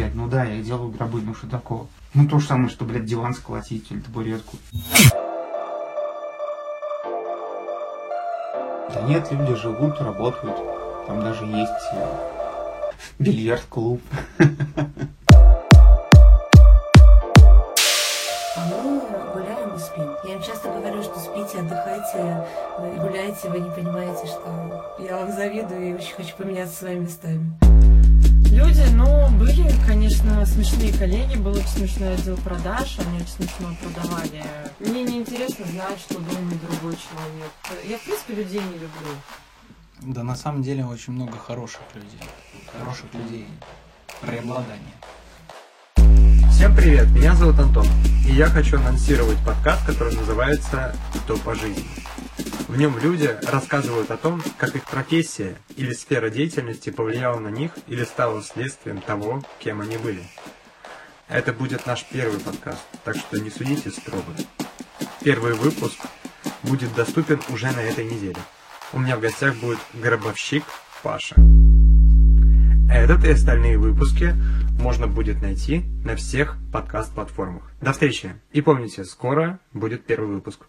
блядь, ну да, я делаю гробы, ну что такого? Ну то же самое, что, блядь, диван сколотить или табуретку. Да нет, люди живут, работают. Там даже есть э, бильярд-клуб. А мы гуляем и спим. Я им часто говорю, что спите, отдыхайте, вы гуляете, вы не понимаете, что я вам завидую и очень хочу поменяться с вами местами. Люди, ну, были, конечно, смешные коллеги, был очень смешной отдел продаж, они очень смешно продавали. Мне неинтересно знать, что думает другой человек. Я, в принципе, людей не люблю. Да на самом деле очень много хороших людей. Хороших людей. Преобладание. Всем привет, меня зовут Антон, и я хочу анонсировать подкаст, который называется «Кто по жизни». В нем люди рассказывают о том, как их профессия или сфера деятельности повлияла на них или стала следствием того, кем они были. Это будет наш первый подкаст, так что не судите строго. Первый выпуск будет доступен уже на этой неделе. У меня в гостях будет гробовщик Паша. Этот и остальные выпуски можно будет найти на всех подкаст-платформах. До встречи! И помните, скоро будет первый выпуск.